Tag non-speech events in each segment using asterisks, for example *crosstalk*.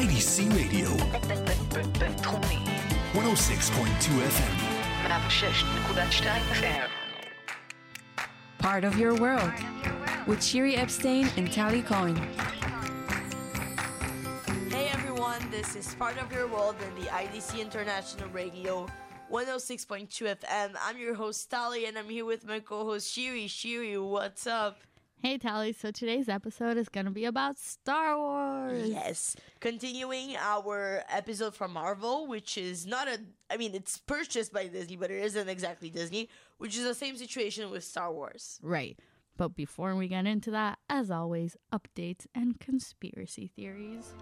IDC Radio, 106.2 FM. Part of Your World with Shiri Epstein and Tali Cohen. Hey everyone, this is Part of Your World in the IDC International Radio 106.2 FM. I'm your host Tali and I'm here with my co-host Shiri. Shiri, what's up? Hey Tali, so today's episode is going to be about Star Wars. Yes. Continuing our episode from Marvel, which is not a I mean it's purchased by Disney, but it isn't exactly Disney, which is the same situation with Star Wars. Right. But before we get into that, as always, updates and conspiracy theories.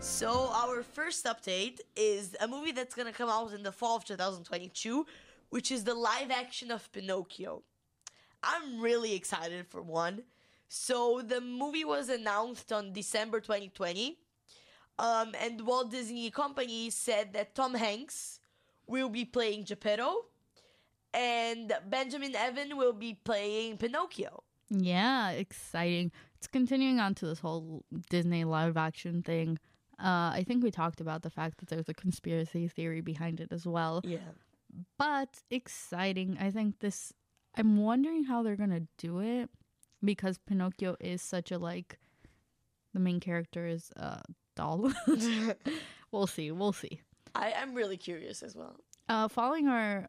So our first update is a movie that's gonna come out in the fall of 2022, which is the live action of Pinocchio. I'm really excited for one. So the movie was announced on December 2020, um, and Walt Disney Company said that Tom Hanks will be playing Geppetto, and Benjamin Evan will be playing Pinocchio. Yeah, exciting. It's continuing on to this whole Disney live action thing. Uh, I think we talked about the fact that there's a conspiracy theory behind it as well. Yeah. But exciting. I think this I'm wondering how they're gonna do it because Pinocchio is such a like the main character is a doll. *laughs* *laughs* we'll see. We'll see. I, I'm really curious as well. Uh, following our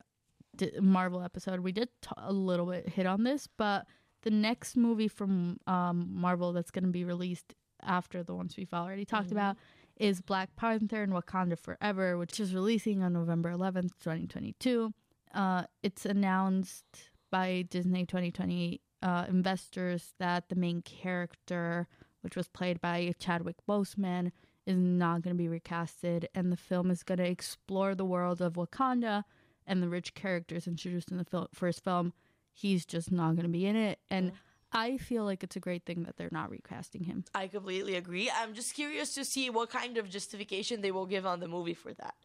D- Marvel episode, we did t- a little bit hit on this, but the next movie from um, Marvel that's going to be released after the ones we've already talked about is Black Panther and Wakanda Forever, which is releasing on November 11th, 2022. Uh, it's announced by Disney 2020 uh, investors that the main character, which was played by Chadwick Boseman, is not going to be recasted, and the film is going to explore the world of Wakanda and the rich characters introduced in the fil- first film. He's just not going to be in it, and I feel like it's a great thing that they're not recasting him. I completely agree. I'm just curious to see what kind of justification they will give on the movie for that.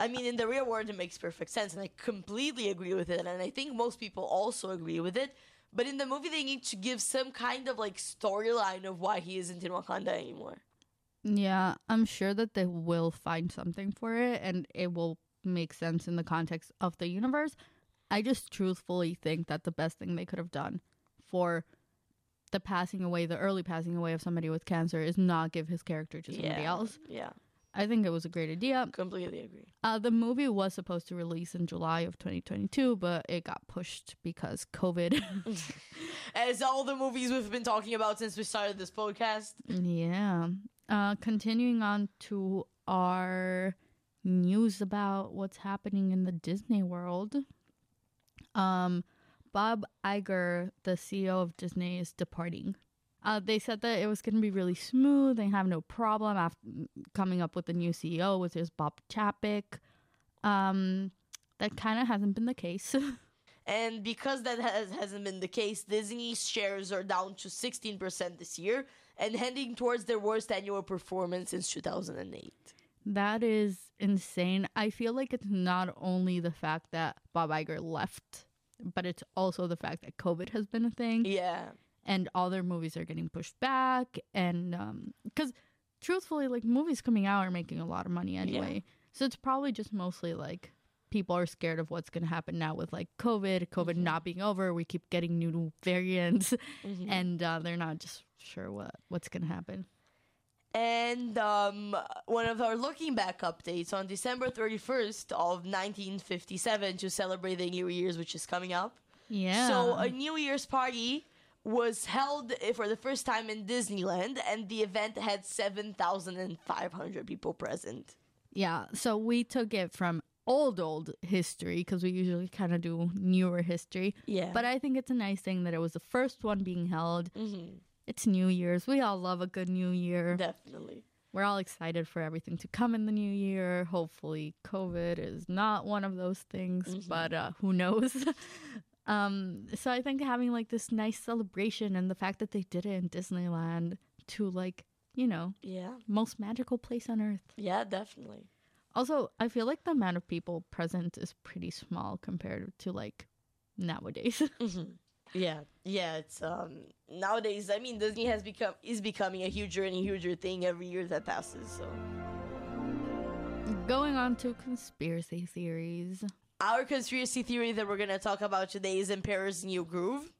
I mean, in the real world, it makes perfect sense, and I completely agree with it, and I think most people also agree with it. But in the movie, they need to give some kind of like storyline of why he isn't in Wakanda anymore. Yeah, I'm sure that they will find something for it and it will make sense in the context of the universe. I just truthfully think that the best thing they could have done for the passing away, the early passing away of somebody with cancer is not give his character to somebody yeah. else. Yeah, I think it was a great idea. completely agree. Uh, the movie was supposed to release in July of 2022, but it got pushed because COVID. *laughs* As all the movies we've been talking about since we started this podcast. Yeah. Uh, continuing on to our news about what's happening in the Disney world. Um, Bob Iger, the CEO of Disney, is departing. Uh, they said that it was going to be really smooth. They have no problem after coming up with a new CEO, which is Bob Chapek. Um, that kind of hasn't been the case. *laughs* And because that has, hasn't been the case, Disney's shares are down to 16% this year and heading towards their worst annual performance since 2008. That is insane. I feel like it's not only the fact that Bob Iger left, but it's also the fact that COVID has been a thing Yeah. And all their movies are getting pushed back. And because truthfully, like movies coming out are making a lot of money anyway. So it's probably just mostly like people are scared of what's going to happen now with like COVID, COVID not being over. We keep getting new variants and uh, they're not just sure what, what's going to happen. And um, one of our looking back updates on December 31st of 1957 to celebrate the New Year's, which is coming up. Yeah. So a New Year's party was held eh, for the first time in Disneyland, and the event had 7,500 people present. Yeah, so we took it from old, old history because we usually kind of do newer history. Yeah. But I think it's a nice thing that it was the first one being held. Mm-hmm. It's New Year's. We all love a good New Year. Definitely. We're all excited for everything to come in the new year. Hopefully, COVID is not one of those things, mm-hmm. but uh, who knows? *laughs* um, so I think having like this nice celebration and the fact that they did it in Disneyland to like, you know, Yeah. most magical place on earth. Yeah, definitely. Also, I feel like the amount of people present is pretty small compared to like nowadays. *laughs* Yeah, yeah. It's um nowadays. I mean, Disney has become is becoming a huger and huger thing every year that passes. So Going on to conspiracy theories. Our conspiracy theory that we're gonna talk about today is Emperor's New Groove.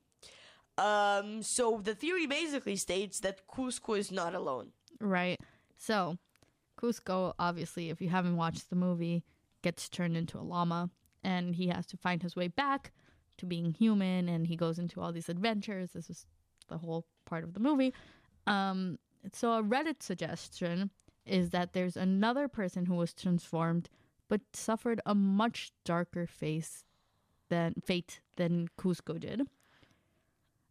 Um, so the theory basically states that Kuzco is not alone. Right. So, Kuzco, obviously, if you haven't watched the movie, gets turned into a llama and he has to find his way back to being human and he goes into all these adventures. This is the whole part of the movie. Um, so, a Reddit suggestion is that there's another person who was transformed but suffered a much darker face than fate than Kuzco did.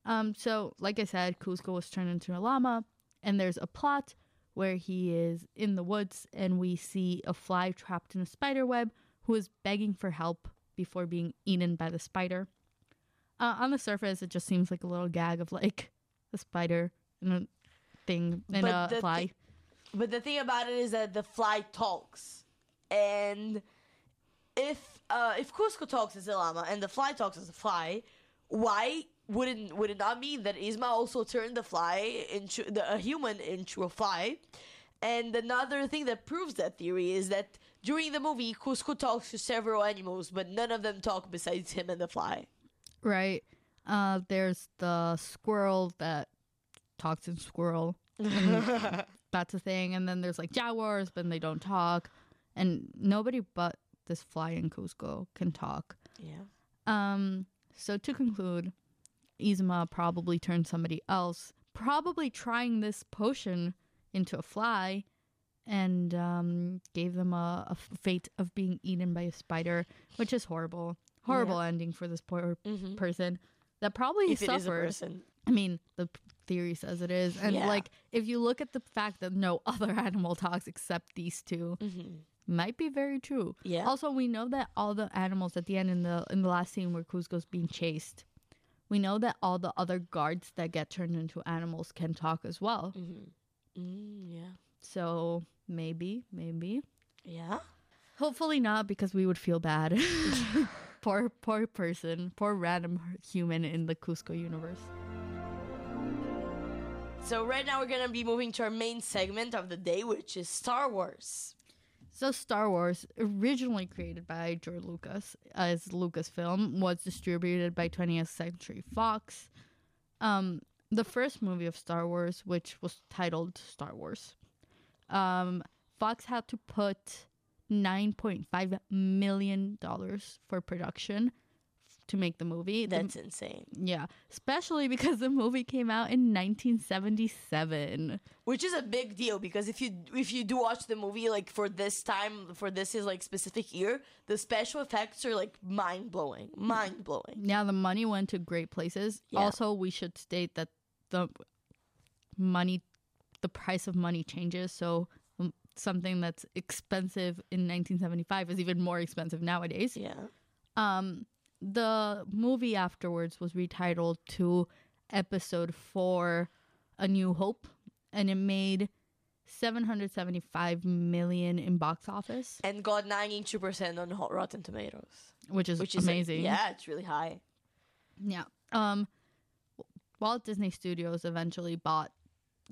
Um, so, like I said, Kuzco was turned into a llama, and there's a plot where he is in the woods, and we see a fly trapped in a spider web who is begging for help before being eaten by the spider. Uh, on the surface, it just seems like a little gag of like a spider and a thing and But a fly. thi- But the thing about it is that the fly talks, and if uh, if Kuzco talks as a llama and the fly talks as a fly, why wouldn't would it not mean that Yzma also turned the fly into the, a human into a fly? And another thing that proves that theory is that during the movie, Kuzco talks to several animals, but none of them talk besides him and the fly. Right. Uh, there's the squirrel that talks in squirrel. *laughs* That's a thing. And then there's like jaguars, but they don't talk. And nobody but this fly in Kuzco can talk. Yeah. Um, so to conclude, Izuma probably turned somebody else, probably trying this potion into a fly, and um, gave them a, a fate of being eaten by a spider, which is horrible. Horrible ending for this poor person that probably If a I mean, the theory says it is, and Yeah. like if you look at the fact that no *laughs* other animal talks except these 2 might be very true. Mm-hmm. Yeah. Also, we know that all the animals at the end in the in the last scene where Kuzco's being chased, we know that all the other guards that get turned into animals can talk as well. Mm, yeah. So maybe, maybe, Yeah. hopefully not, because we would feel bad. *laughs* poor, poor person, poor random human in the Kuzco universe. So right now we're gonna be moving to our main segment of the day, which is Star Wars. So Star Wars, originally created by George Lucas as Lucasfilm, was distributed by 20th Century Fox. Um, the first movie of Star Wars, which was titled Star Wars, um, Fox had to put 9.5 million dollars for production to make the movie. The- That's insane. yeah, especially because the movie came out in 1977. Which is a big deal because if you if you do watch the movie like for this time for this is like specific year, the special effects are like mind blowing, mind blowing. Yeah, the money went to great places. Yeah. Also, we should state that the money, the price of money changes. So um, something that's expensive in 1975 is even more expensive nowadays. Yeah. Um, the movie afterwards was retitled to Episode Four, A New Hope, and it made 775 million in box office, And got ninety two percent on Hot Rotten Tomatoes, which is which is amazing. yeah, it's really high. Yeah. Um, Walt Disney Studios eventually bought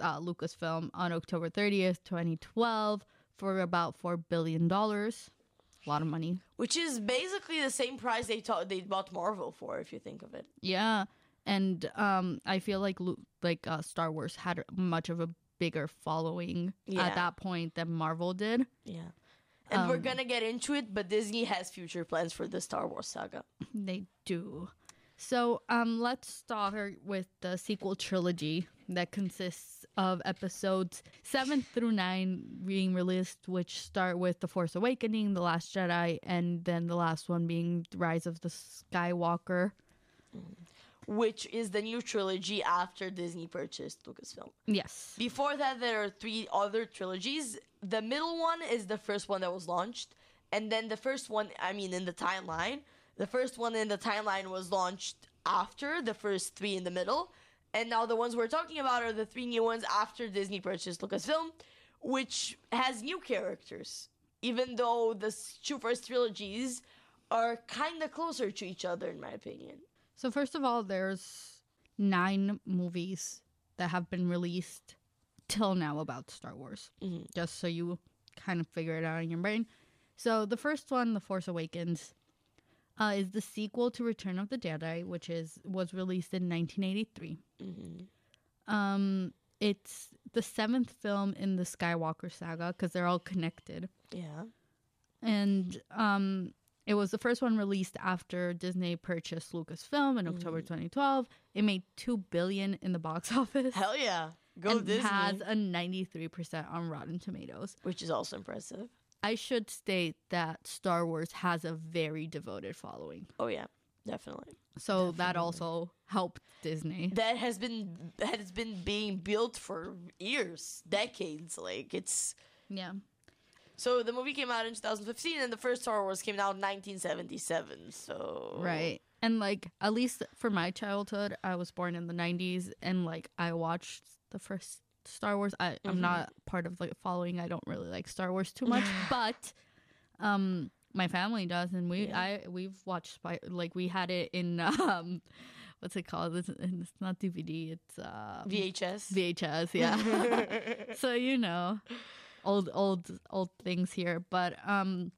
uh, Lucasfilm on October 30th, 2012, for about $4 billion. A lot of money. Which is basically the same price they they bought Marvel for, if you think of it. Yeah. And um, I feel like like uh, Star Wars had much of a bigger following Yeah. at that point than Marvel did. Yeah. And we're gonna get into it, but Disney has future plans for the Star Wars saga. They do. So um, let's start with the sequel trilogy that consists of episodes seven through nine being released, which start with The Force Awakening, The Last Jedi, and then the last one being Rise of the Skywalker. which is the new trilogy after Disney purchased Lucasfilm. Yes. Before that, there are three other trilogies. The middle one is the first one that was launched, and then the first one, I mean, in the timeline, the first one in the timeline was launched after the first three in the middle, and now the ones we're talking about are the three new ones after Disney purchased Lucasfilm, which has new characters, even though the two first trilogies are kind of closer to each other, in my opinion. So first of all, there's nine movies that have been released till now about Star Wars. Mhm. Just so you kind of figure it out in your brain. So the first one, The Force Awakens, uh, is the sequel to Return of the Jedi, which is was released in 1983. Mm-hmm. Um, it's the seventh film in the Skywalker saga because they're all connected Yeah. and um it was the first one released after Disney purchased Lucasfilm in October Mm. 2012. It made 2 billion in the box *laughs* office. Hell yeah. Go and Disney. has a 93% on Rotten Tomatoes. which is also impressive. I should state that Star Wars has a very devoted following. Oh yeah, definitely. So that also helped Disney. That has been that has been being built for years, decades. Like it's Yeah. so the movie came out in 2015, and the first Star Wars came out in 1977. So Right. And like at least for my childhood, I was born in the 90s and like I watched the first Star Wars. I I'm not part of like following. I don't really like Star Wars too much, *laughs* but um my family does and we Yeah. I we've watched Spy- like we had it in *laughs* um what's it called? It's, it's not DVD, it's uh VHS. VHS, yeah. *laughs* so you know, old old old things here, but um,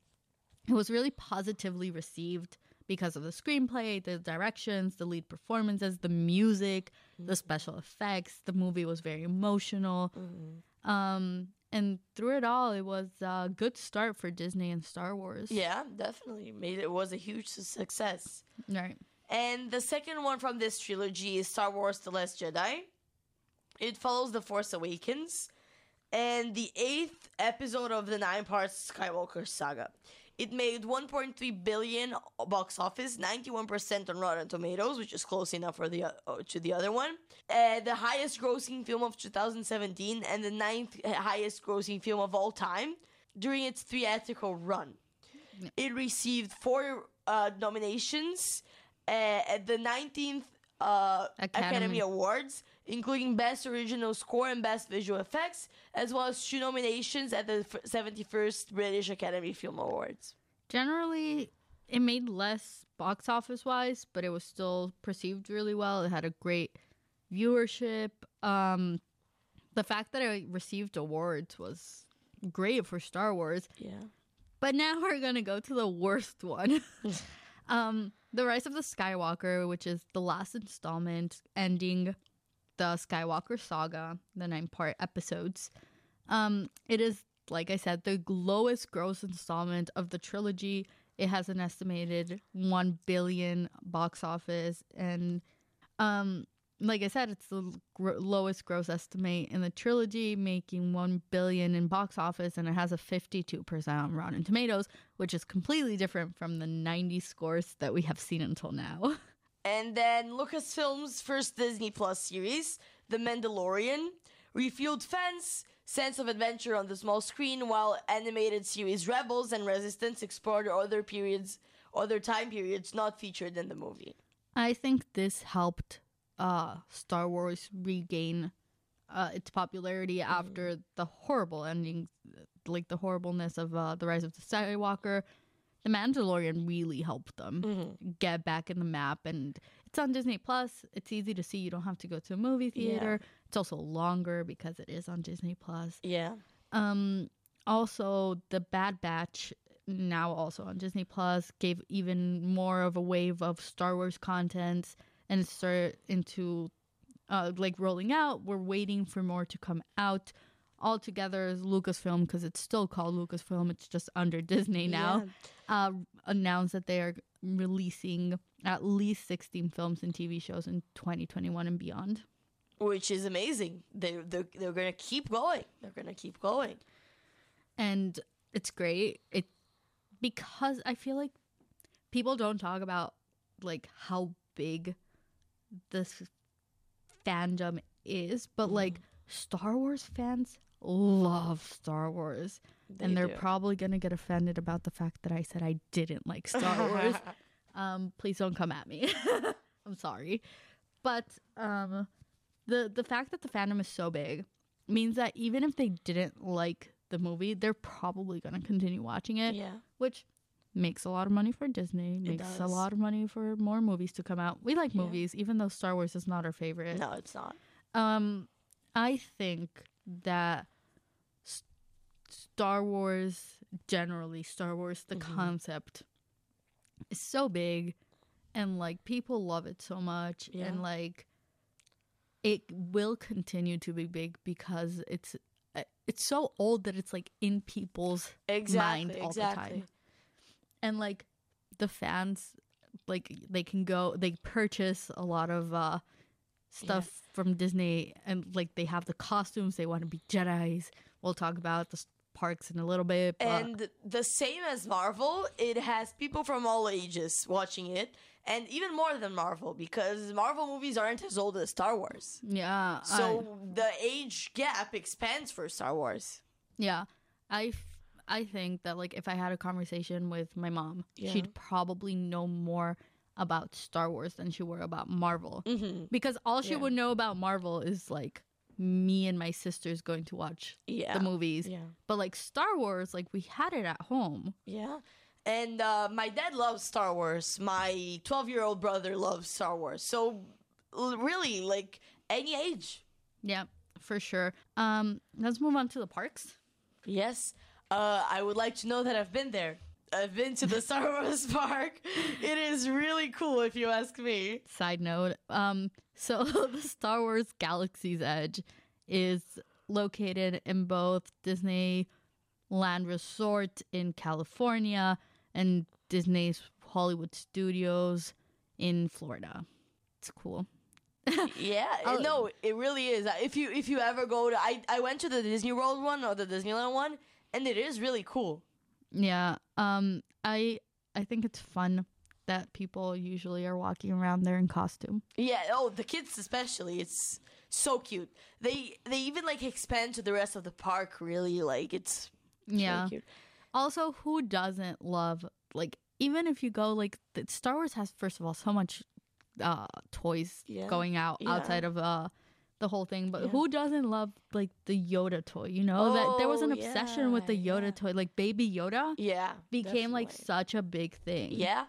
it was really positively received because of the screenplay, the directions, the lead performances, the music, the special effects. The movie was very emotional. Um, and through it all, it was a good start for Disney and Star Wars. yeah, definitely made it was a huge success. right. And the second one from this trilogy is Star Wars The Last Jedi. It follows The Force Awakens and the eighth episode of the nine part Skywalker saga. It made 1.3 billion box office, 91% on Rotten Tomatoes, which is close enough for the uh, to the other one. Uh, the highest grossing film of 2017 and the ninth highest grossing film of all time during its theatrical run. It received four uh, nominations uh, at the 19th uh, Academy. Academy. Awards, including Best Original Score and Best Visual Effects, as well as two nominations at the f- 71st British Academy Film Awards. Generally, it made less box office wise, but it was still perceived really well. It had a great viewership. Um, the fact that it received awards was great for Star Wars. Yeah. But now *laughs* we're gonna go to the worst one. *laughs* um, the Rise of the Skywalker, which is the last installment ending the Skywalker saga, the nine part episodes. Um, it is, like I said, the lowest gross installment of the trilogy. It has an estimated one billion box office, and um, like I said, it's the gr- lowest gross estimate in the trilogy, making one billion in box office, and it has a fifty-two percent on Rotten Tomatoes, which is completely different from the ninety scores that we have seen until now. *laughs* And then Lucasfilm's first Disney Plus series, The Mandalorian, refueled fans' sense of adventure on the small screen, while animated series Rebels and Resistance explored other periods, other time periods not featured in the movie. I think this helped uh, Star Wars regain uh, its popularity after the horrible ending, like the horribleness of uh, the Rise of the Skywalker. The Mandalorian really helped them get back in the map, and it's on Disney Plus. It's easy to see. You don't have to go to a movie theater. It's also longer because it is on Disney Plus. Yeah. Um, also, the Bad Batch, now also on Disney Plus, gave even more of a wave of Star Wars content, and it started into uh, like rolling out. We're waiting for more to come out. All together is Lucasfilm because it's still called Lucasfilm. It's just under Disney now. Uh, announced that they are releasing at least 16 films and TV shows in 2021 and beyond. Which is amazing. They, they're, they're going to keep going. They're going to keep going. and it's great. It because I feel like people don't talk about like how big this fandom is, but like Star Wars fans love Star Wars. They and they're do. probably going to get offended about the fact that I said I didn't like Star *laughs* Wars. um please don't come at me. *laughs* I'm sorry. But um the the fact that the fandom is so big means that even if they didn't like the movie, they're probably going to continue watching it, Yeah. which makes a lot of money for Disney, makes a lot of money for more movies to come out. We like Yeah. movies, even though Star Wars is not our favorite. No, it's not. Um, I think that S- Star Wars, generally, Star Wars, the Mm-hmm. concept is so big and like people love it so much Yeah. and like it will continue to be big because it's uh, it's so old that it's like in people's Exactly. mind all exactly. the time and like the fans like they can go they purchase a lot of uh stuff from disney and like they have the costumes they want to be jedis we'll talk about the parks in a little bit but And the same as Marvel, it has people from all ages watching it, and even more than Marvel because Marvel movies aren't as old as Star Wars. yeah So the age gap expands for Star Wars. Yeah, I, f- I think that like if I had a conversation with my mom, Yeah. she'd probably know more about Star Wars than she were about Marvel. Mm-hmm. Because all she Yeah. would know about Marvel is like me and my sisters going to watch Yeah. the movies. Yeah. But like Star Wars, like we had it at home. Yeah. And uh, my dad loves Star Wars. My 12 year old brother loves Star Wars. So, l- really, like any age. Yeah, for sure. Um, let's move on to the parks. Yes. Uh, I would like to know that I've been there. I've been to the *laughs* Star Wars park. It is really cool, if you ask me. Side note, um, so *laughs* the Star Wars Galaxy's Edge is located in both Disney Land Resort in California and Disney's Hollywood Studios in Florida. It's cool. *laughs* Yeah, Oh. no, it really is. If you if you ever go to, I I went to the Disney World one or the Disneyland one, and it is really cool. Yeah. Um I I think it's fun that people usually are walking around there in costume. Yeah. Oh, the kids especially. It's so cute. They they even like expand to the rest of the park. Really, like it's Yeah. Really cute. Also, who doesn't love like even if you go like the, Star Wars has first of all so much uh toys Yeah. going out Yeah. outside of uh the whole thing, but Yeah. who doesn't love like the Yoda toy? You know that there was an Oh, obsession with the Yoda yeah. toy, like Baby Yoda Yeah. became like such a big thing. Yeah.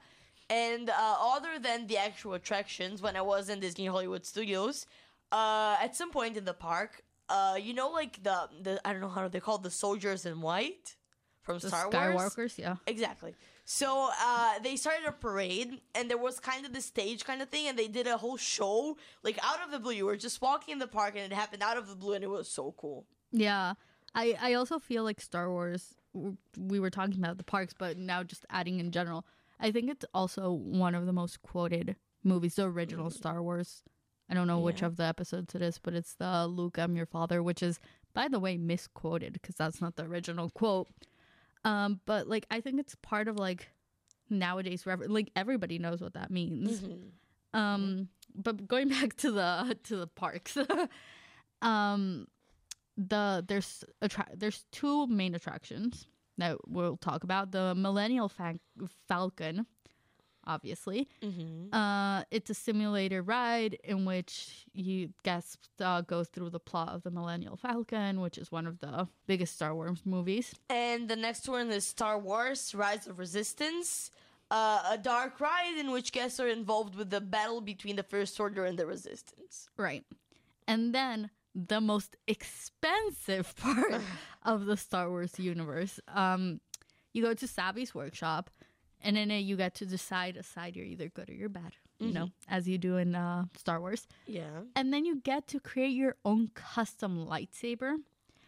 And uh, other than the actual attractions, when I was in Disney Hollywood Studios, uh, at some point in the park, uh, you know, like the, the I don't know how they call the soldiers in white from the Star Wars. Skywalkers, yeah. Exactly. So uh, they started a parade, and there was kind of the stage kind of thing, and they did a whole show, like out of the blue. You were just walking in the park, and it happened out of the blue, and it was so cool. Yeah. I, I also feel like Star Wars, we were talking about the parks, but now just adding in general, I think it's also one of the most quoted movies, the original Star Wars. I don't know which Mm. Of the episodes it is, but it's the Luke, I'm your father, which is, by the way, misquoted because that's not the original quote. Um, but like, I think it's part of like nowadays, rever- like everybody knows what that means. Mm-hmm. Um, but going *laughs* back to the to the parks, *laughs* um, the there's attra- there's two main attractions that we'll talk about. The Millennial Fa- Falcon, obviously. Mm-hmm. Uh, it's a simulator ride in which you guests uh, go through the plot of the Millennial Falcon, which is one of the biggest Star Wars movies. And the next one is Star Wars Rise of Resistance, uh, a dark ride in which guests are involved with the battle between the First Order and the Resistance. Right. And then the most expensive *laughs* part *sighs* of the Star Wars universe. Um, you go to Savi's workshop, and in it you get to decide a side you're either good or you're bad. You know, as you do in uh, Star Wars. Yeah. And then you get to create your own custom lightsaber,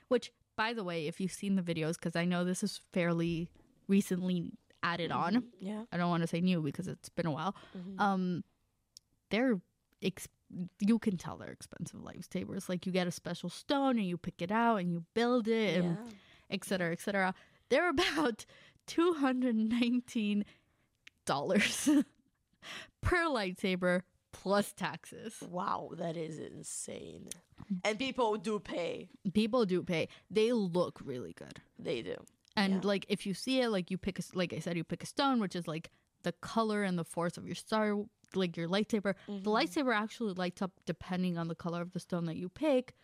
which, by the way, if you've seen the videos, because I know this is fairly recently added on. Yeah. I don't want to say new because it's been a while. Um, they're ex- you can tell they're expensive lightsabers. Like you get a special stone and you pick it out and you build it and Yeah. et cetera, et cetera. They're *laughs* about two hundred nineteen dollars *laughs* per lightsaber plus taxes. Wow, that is insane. And people do pay. People do pay. They look really good. They do. And Yeah. like if you see it, like you pick a, like I said, you pick a stone, which is like the color and the force of your star, like your lightsaber. Mm-hmm. The lightsaber actually lights up depending on the color of the stone that you pick.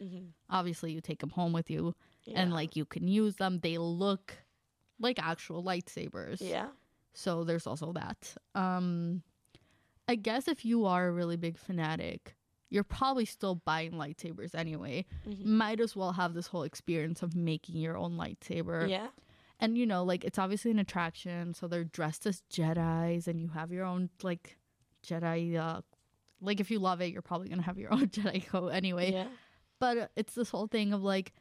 Obviously, you take them home with you, and like you can use them. They look like actual lightsabers. Yeah. So there's also that. Um, I guess if you are a really big fanatic, you're probably still buying lightsabers anyway. Mm-hmm. Might as well have this whole experience of making your own lightsaber. Yeah. And you know, like it's obviously an attraction, so they're dressed as Jedi's and you have your own like Jedi uh like if you love it, you're probably going to have your *laughs* own Jedi coat anyway. Yeah. But it's this whole thing of like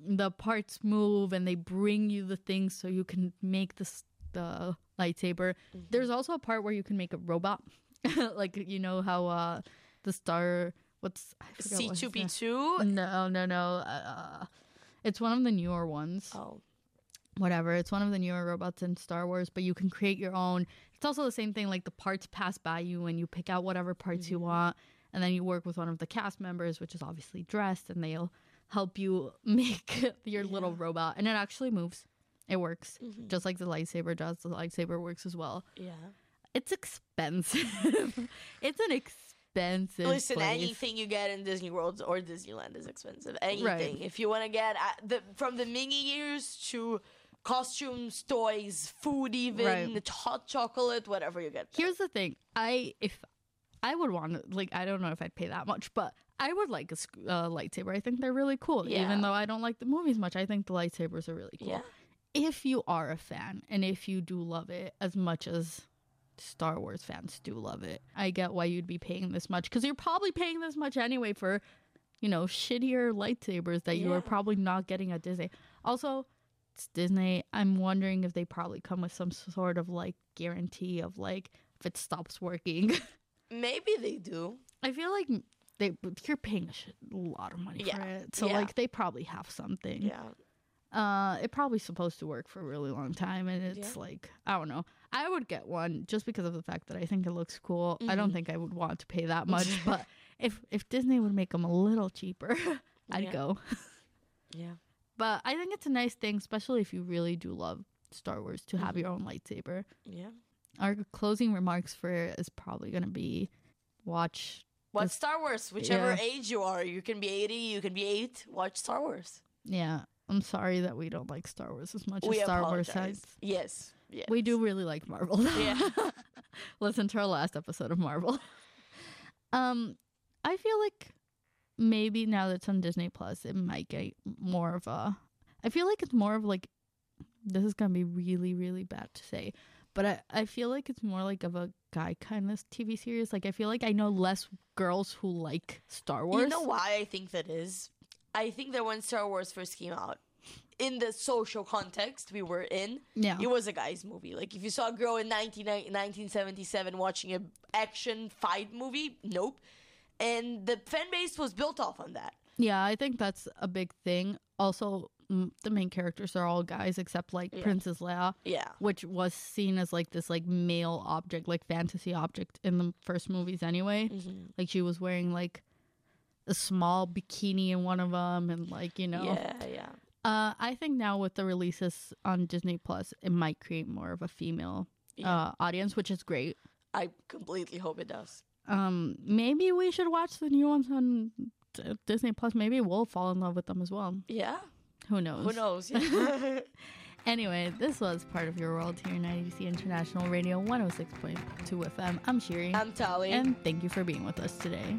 the parts move and they bring you the things so you can make this the lightsaber. Mm-hmm. There's also a part where you can make a robot. *laughs* like you know how uh the star what's C two name- two. No, no, no. Uh, it's one of the newer ones Oh. whatever. It's one of the newer robots in Star Wars, but you can create your own. It's also the same thing like the parts pass by you and you pick out whatever parts you want and then you work with one of the cast members which is obviously dressed and they'll help you *laughs* make your little robot and it actually moves. It works. Just like the lightsaber does. The lightsaber works as well. Yeah. It's expensive. *laughs* it's an expensive Listen, place. anything you get in Disney World or Disneyland is expensive. Anything. If you want to get uh, the from the mini years to costumes, toys, food, even Right. hot chocolate, whatever you get. Here's the thing. I if I would want to like I don't know if I'd pay that much, but I would like a uh, lightsaber. I think they're really cool. Yeah. Even though I don't like the movies much, I think the lightsabers are really cool. Yeah. If you are a fan and if you do love it as much as Star Wars fans do love it, I get why you'd be paying this much because you're probably paying this much anyway for, you know, shittier lightsabers that you are probably not getting at Disney. Also, it's Disney. I'm wondering if they probably come with some sort of like guarantee of like if it stops working. *laughs* Maybe they do. I feel like they you're paying a shit, lot of money for it, so Yeah. like they probably have something. Yeah. Uh, it probably supposed to work for a really long time, and it's Yeah. like I don't know. I would get one just because of the fact that I think it looks cool. I Mm-hmm. don't think I would want to pay that *laughs* much, but if if Disney would make them a little cheaper, *laughs* I'd go. *laughs* Yeah. But I think it's a nice thing, especially if you really do love Star Wars, to Mm-hmm. have your own lightsaber. Yeah. Our closing remarks for it is probably going to be watch. Watch Star Wars, whichever Yeah. age you are. You can be 80, you can be 8. Watch Star Wars. Yeah, I'm sorry that we don't like Star Wars as much we as Star Wars apologize. sides. Yes. yes. We do really like Marvel. Yeah. *laughs* Listen to our last episode of Marvel. *laughs* um, I feel like maybe now that it's on Disney Plus, it might get more of a. I feel like it's more of like. This is gonna be really, really bad to say, but I, I feel like it's more like of a guy kind of TV series. Like I feel like I know less girls who like Star Wars. You know why I think that is? I think that when Star Wars first came out, in the social context we were in, Yeah. it was a guy's movie. Like if you saw a girl in 19, 1977 watching an action fight movie, nope. And the fan base was built off on that. Yeah, I think that's a big thing. Also, the main characters are all guys except like Princess Leia, Yeah. which was seen as like this like male object, like fantasy object in the first movies anyway. Like she was wearing like a small bikini in one of them, and like you know. Yeah, yeah. Uh, I think now with the releases on Disney Plus, it might create more of a female uh, audience, which is great. I completely hope it does. Um, maybe we should watch the new ones on Disney Plus. Maybe we'll fall in love with them as well. Yeah. Who knows? Who knows? *laughs* *laughs* Anyway, this was part of your world here in IDC International Radio 106.2 FM. I'm Shiri. I'm Tali. and thank you for being with us today.